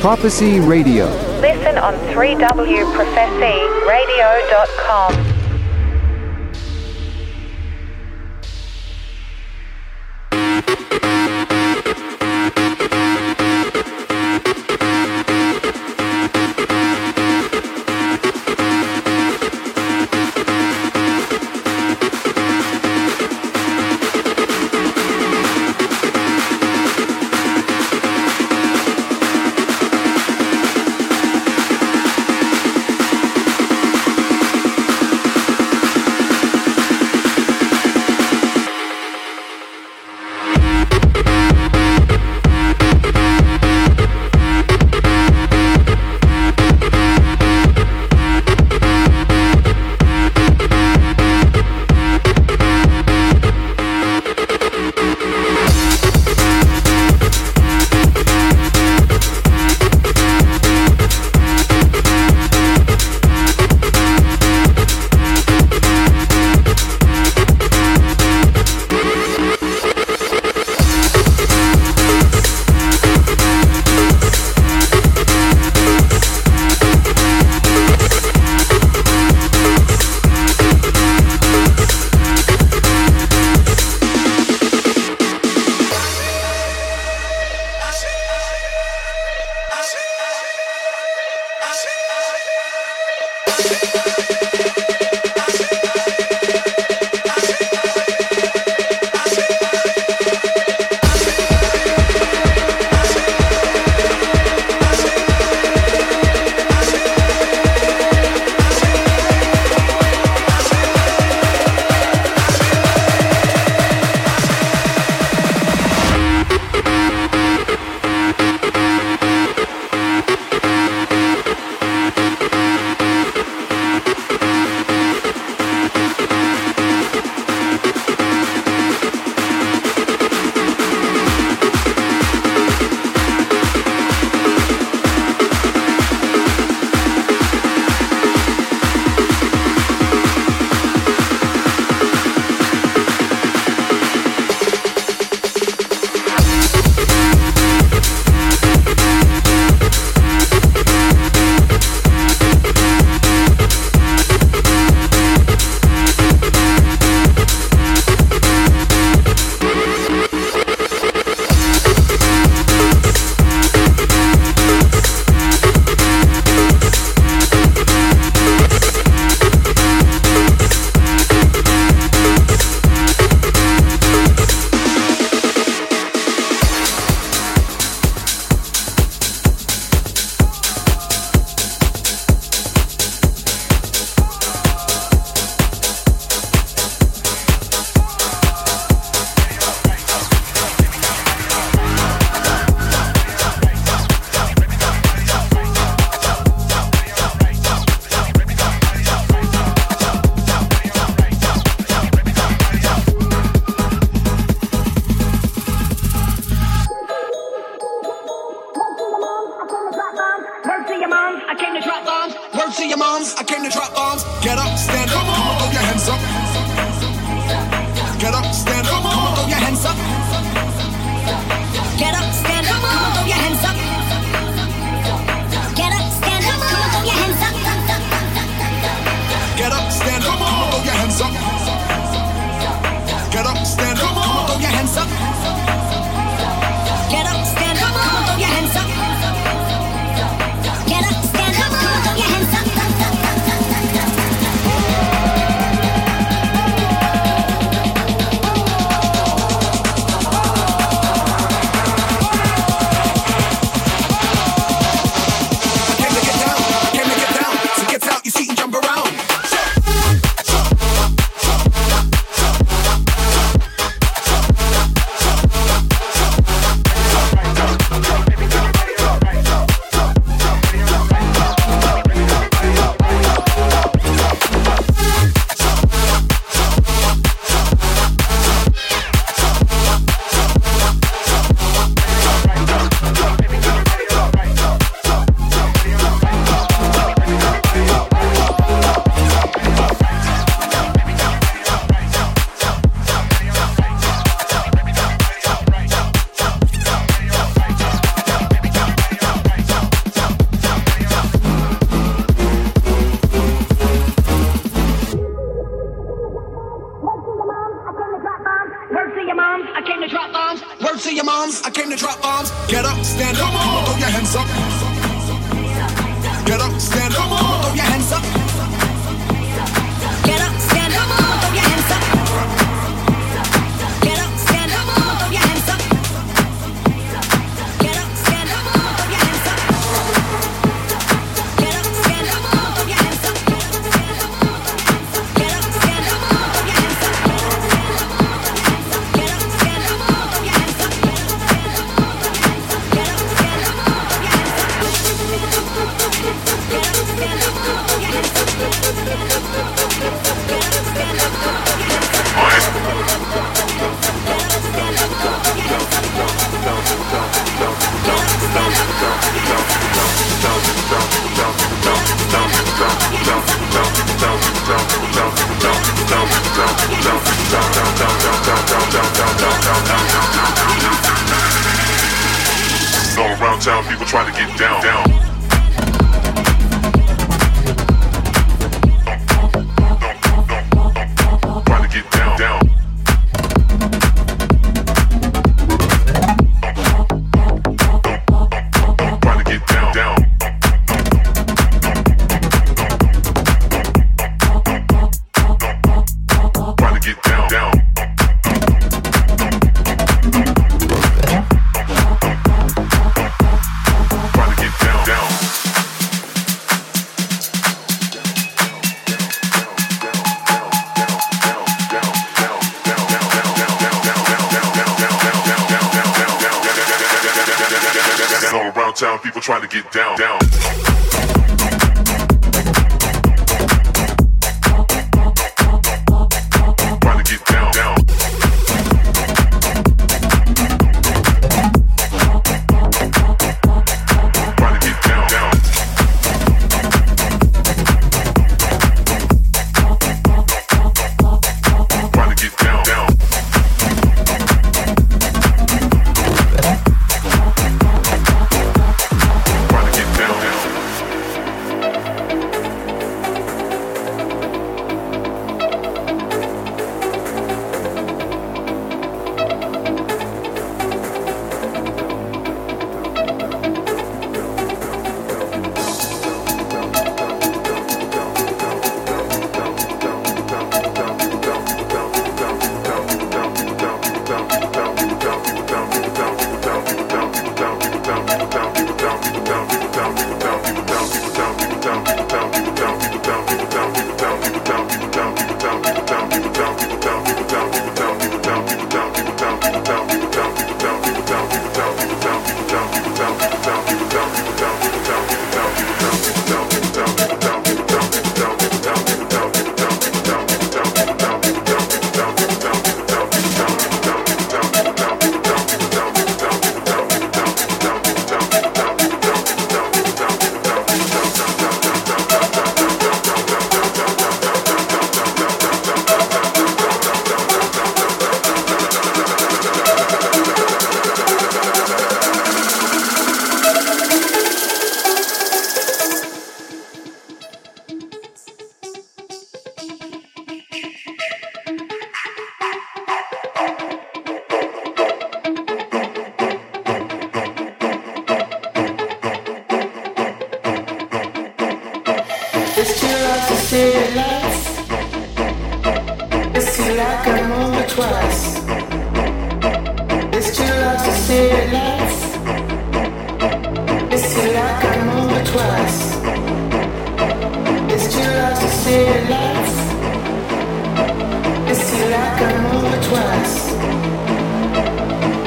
Prophecy Radio. Listen on 3wprophecyradio.com.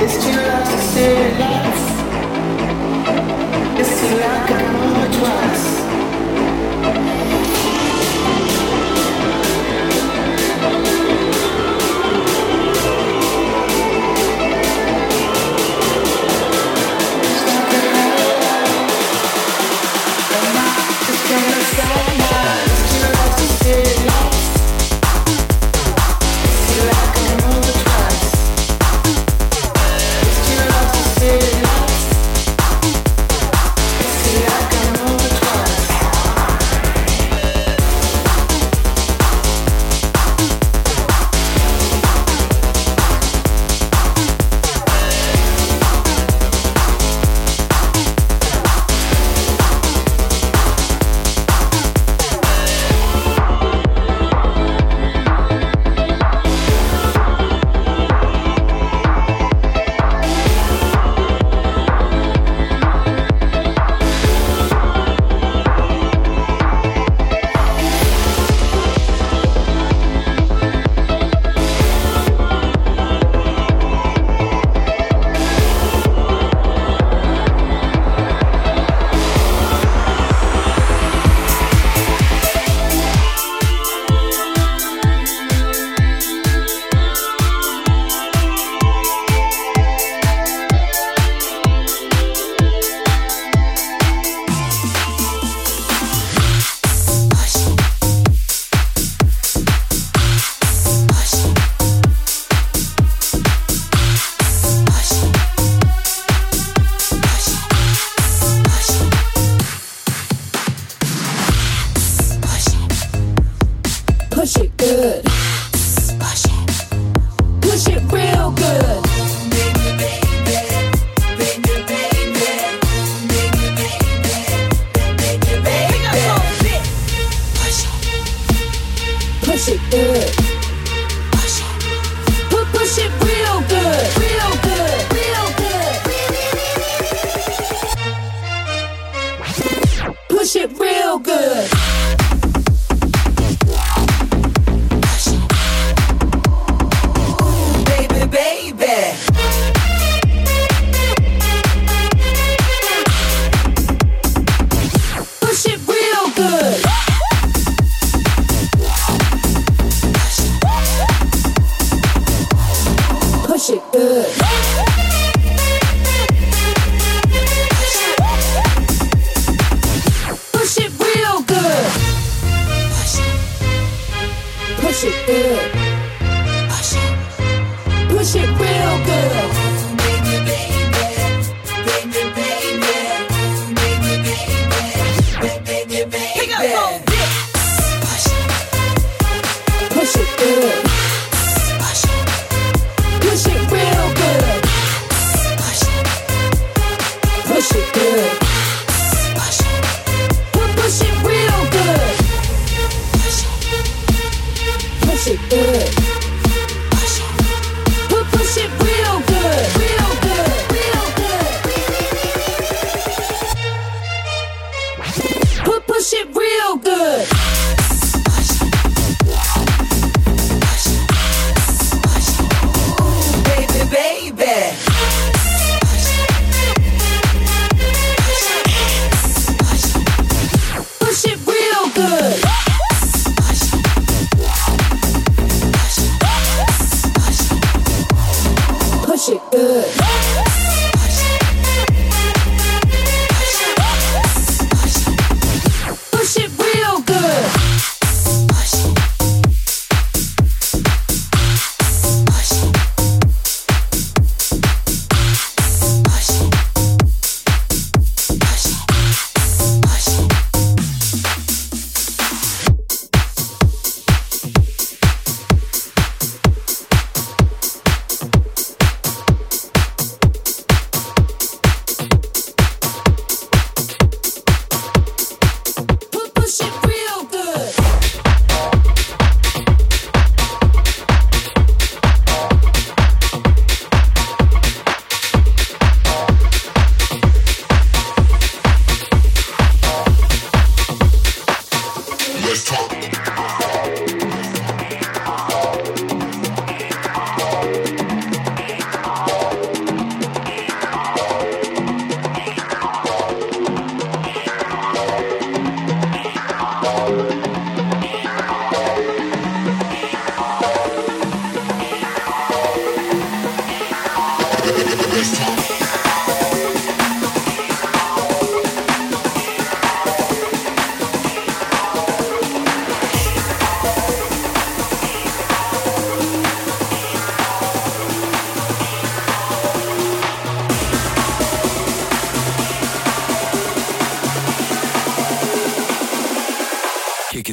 It's too loud to say it once. It's too loud, come on twice.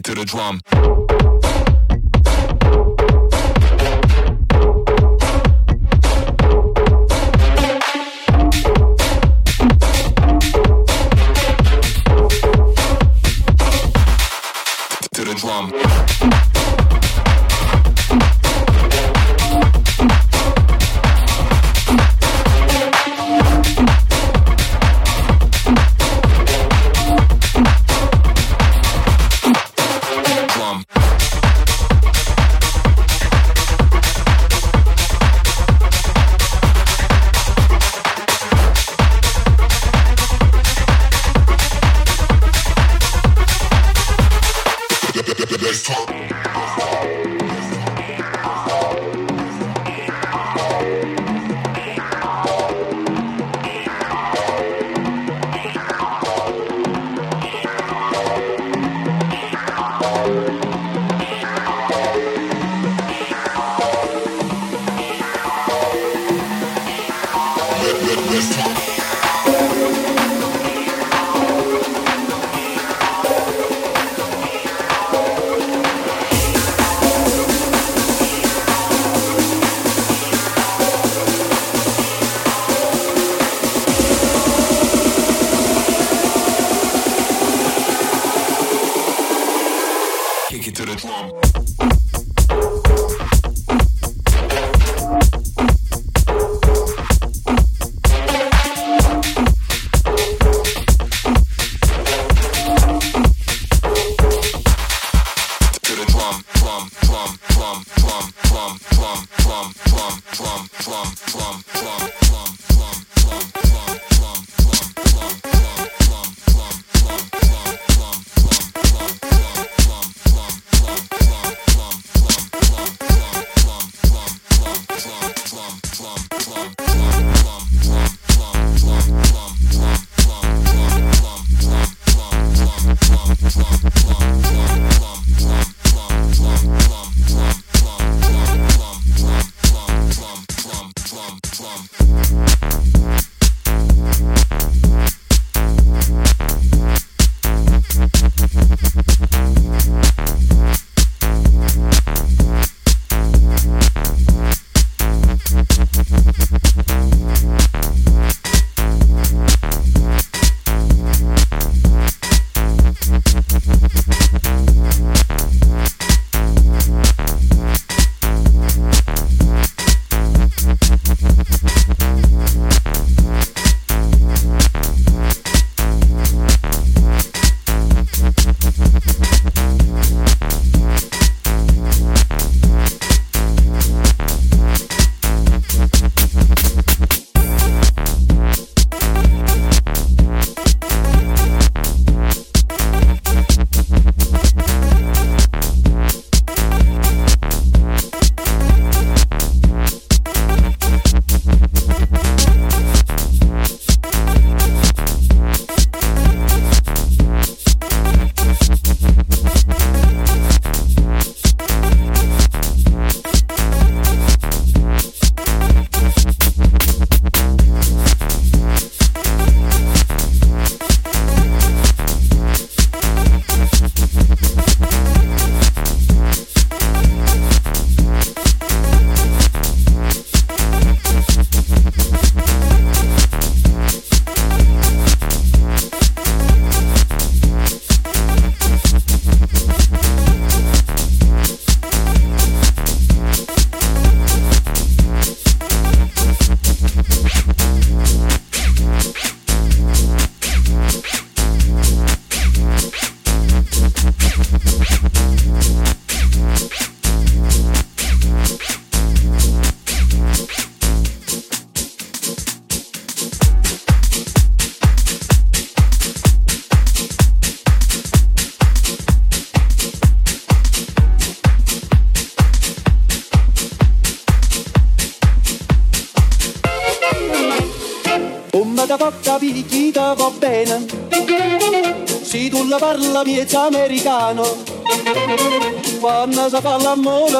To the drum. plum plum plum plum plum plum plum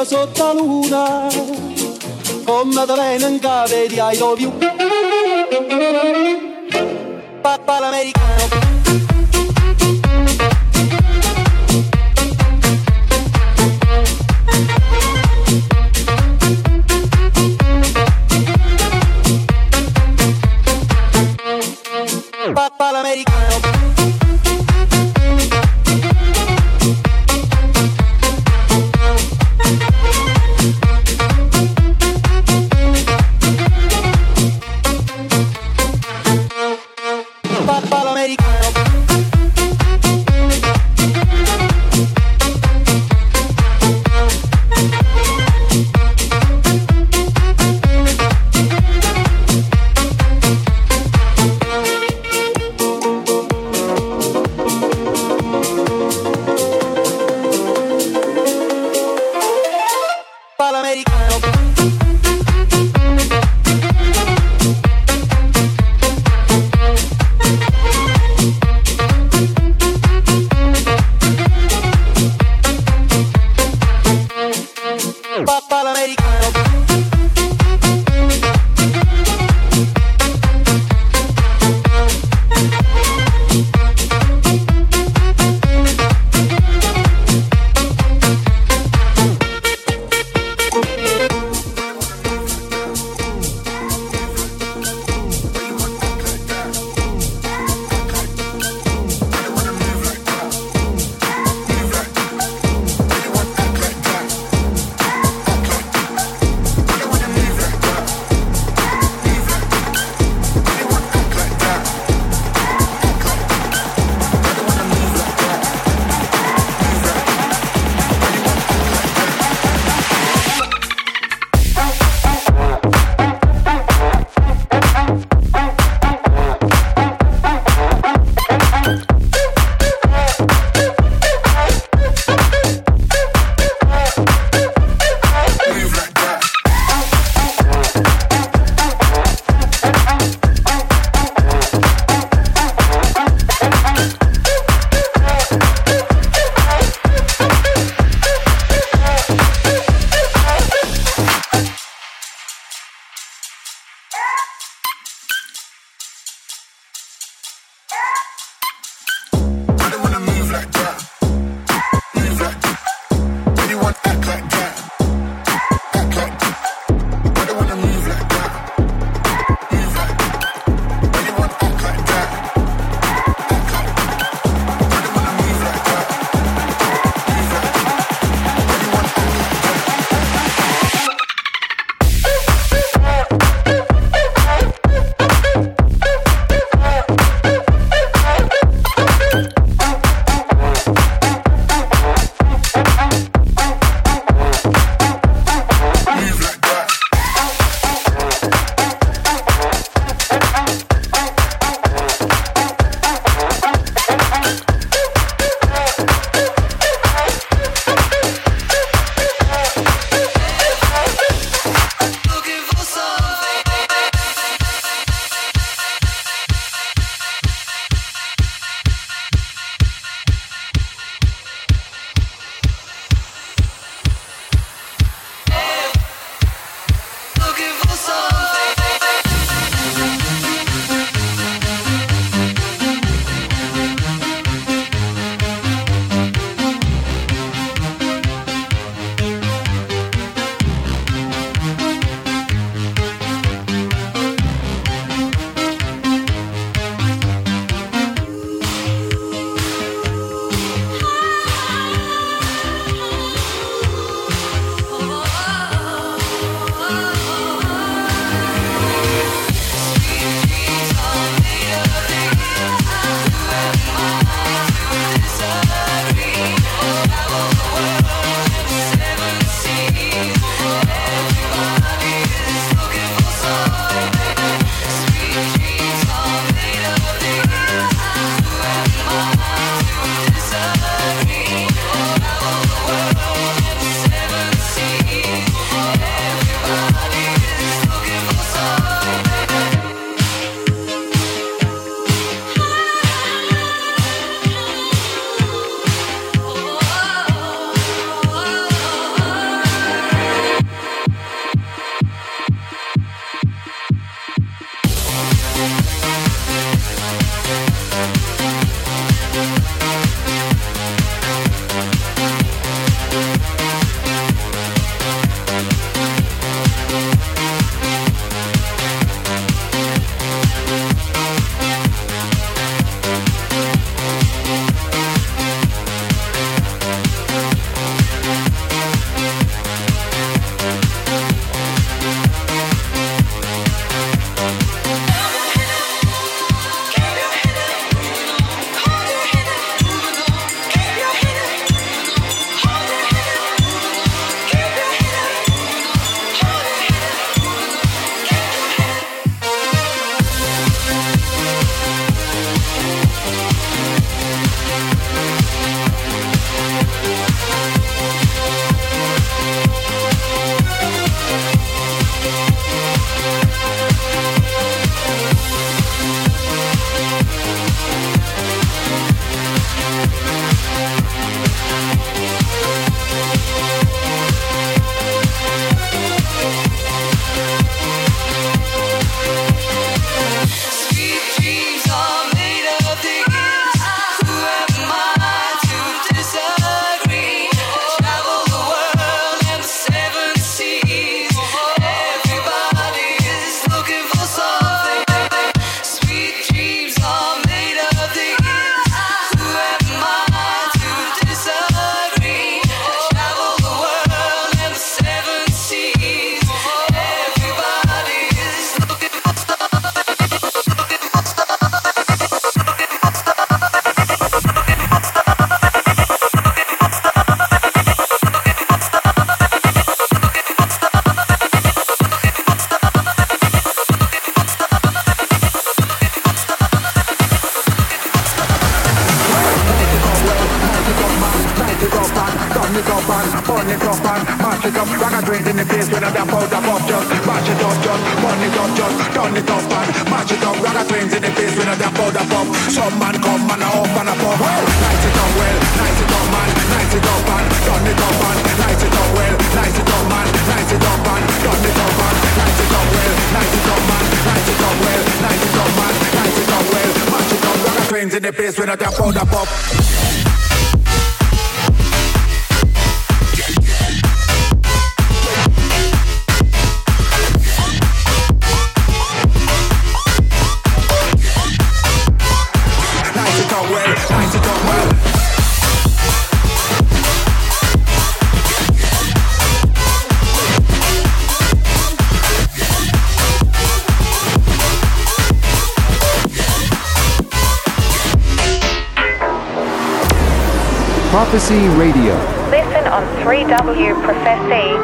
sotto la luna, con Madalena in cave di ai dovi.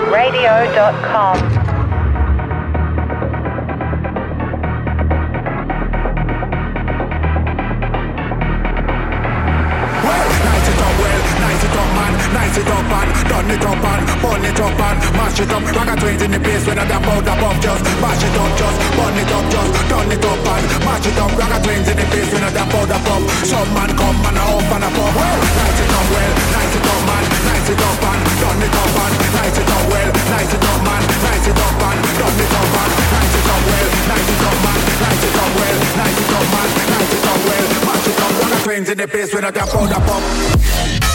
3wprophecyradio.com. it up and done it up and burn it up and mash it up. Rock a twins in the place when I damn out above just mash it up, just burn it up, just done it up and mash it up. Rock a twins in the place when I damn out above. Some man come and a up and a pop. Well, nice it up well, nice it up man, nice it up and done it up and nice it up well, nice it up man, nice it up and done it up and nice it up well, nice it up man, nice it up well, nice it up man, nice it up well, mash it up. Rock a twins in the place when I damn out above.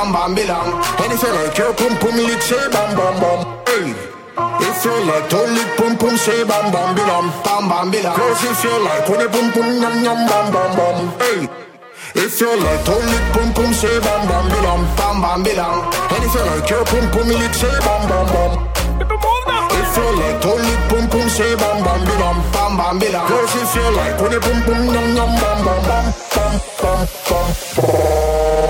bam bam bilang. And if you like your pum pum lick, say bam bam bam. Hey. If you like to lick pum pum, say bam bam bilang, bam bam bilang. Cause if you like when you pum pum yum yum bam bam bam. Hey. If you like to lick pum pum, say bam bam bilang, bam bam bilang. And if you like your pum pum lick, say bam bam bam. If you like to lick pum pum, say bam bam bilang, bam bam bilang. Cause if you like when you pum pum yum yum bam bam bam bam bam bam. bam.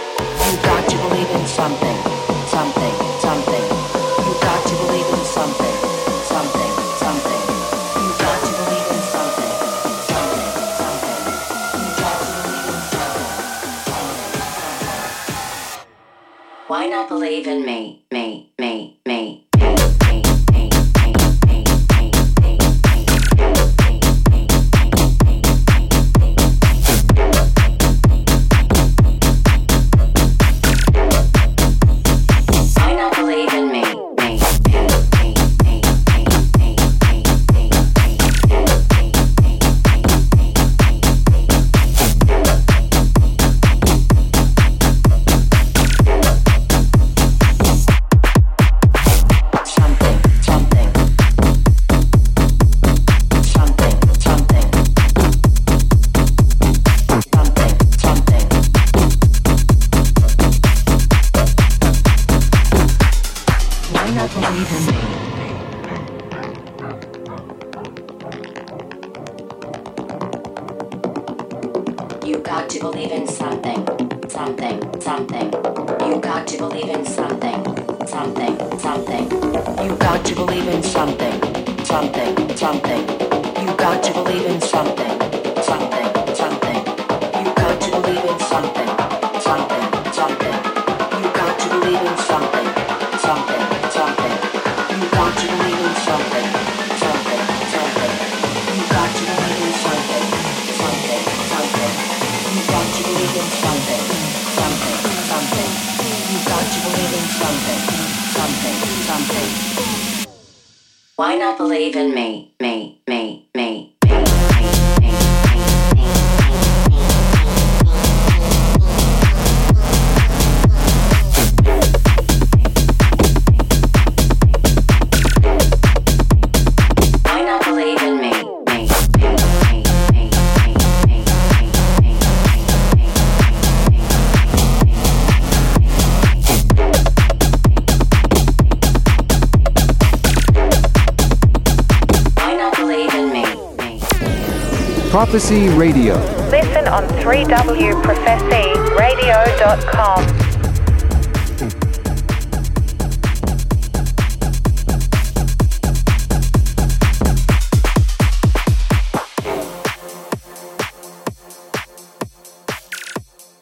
Prophecy Radio. Listen on 3wprophecyradio.com.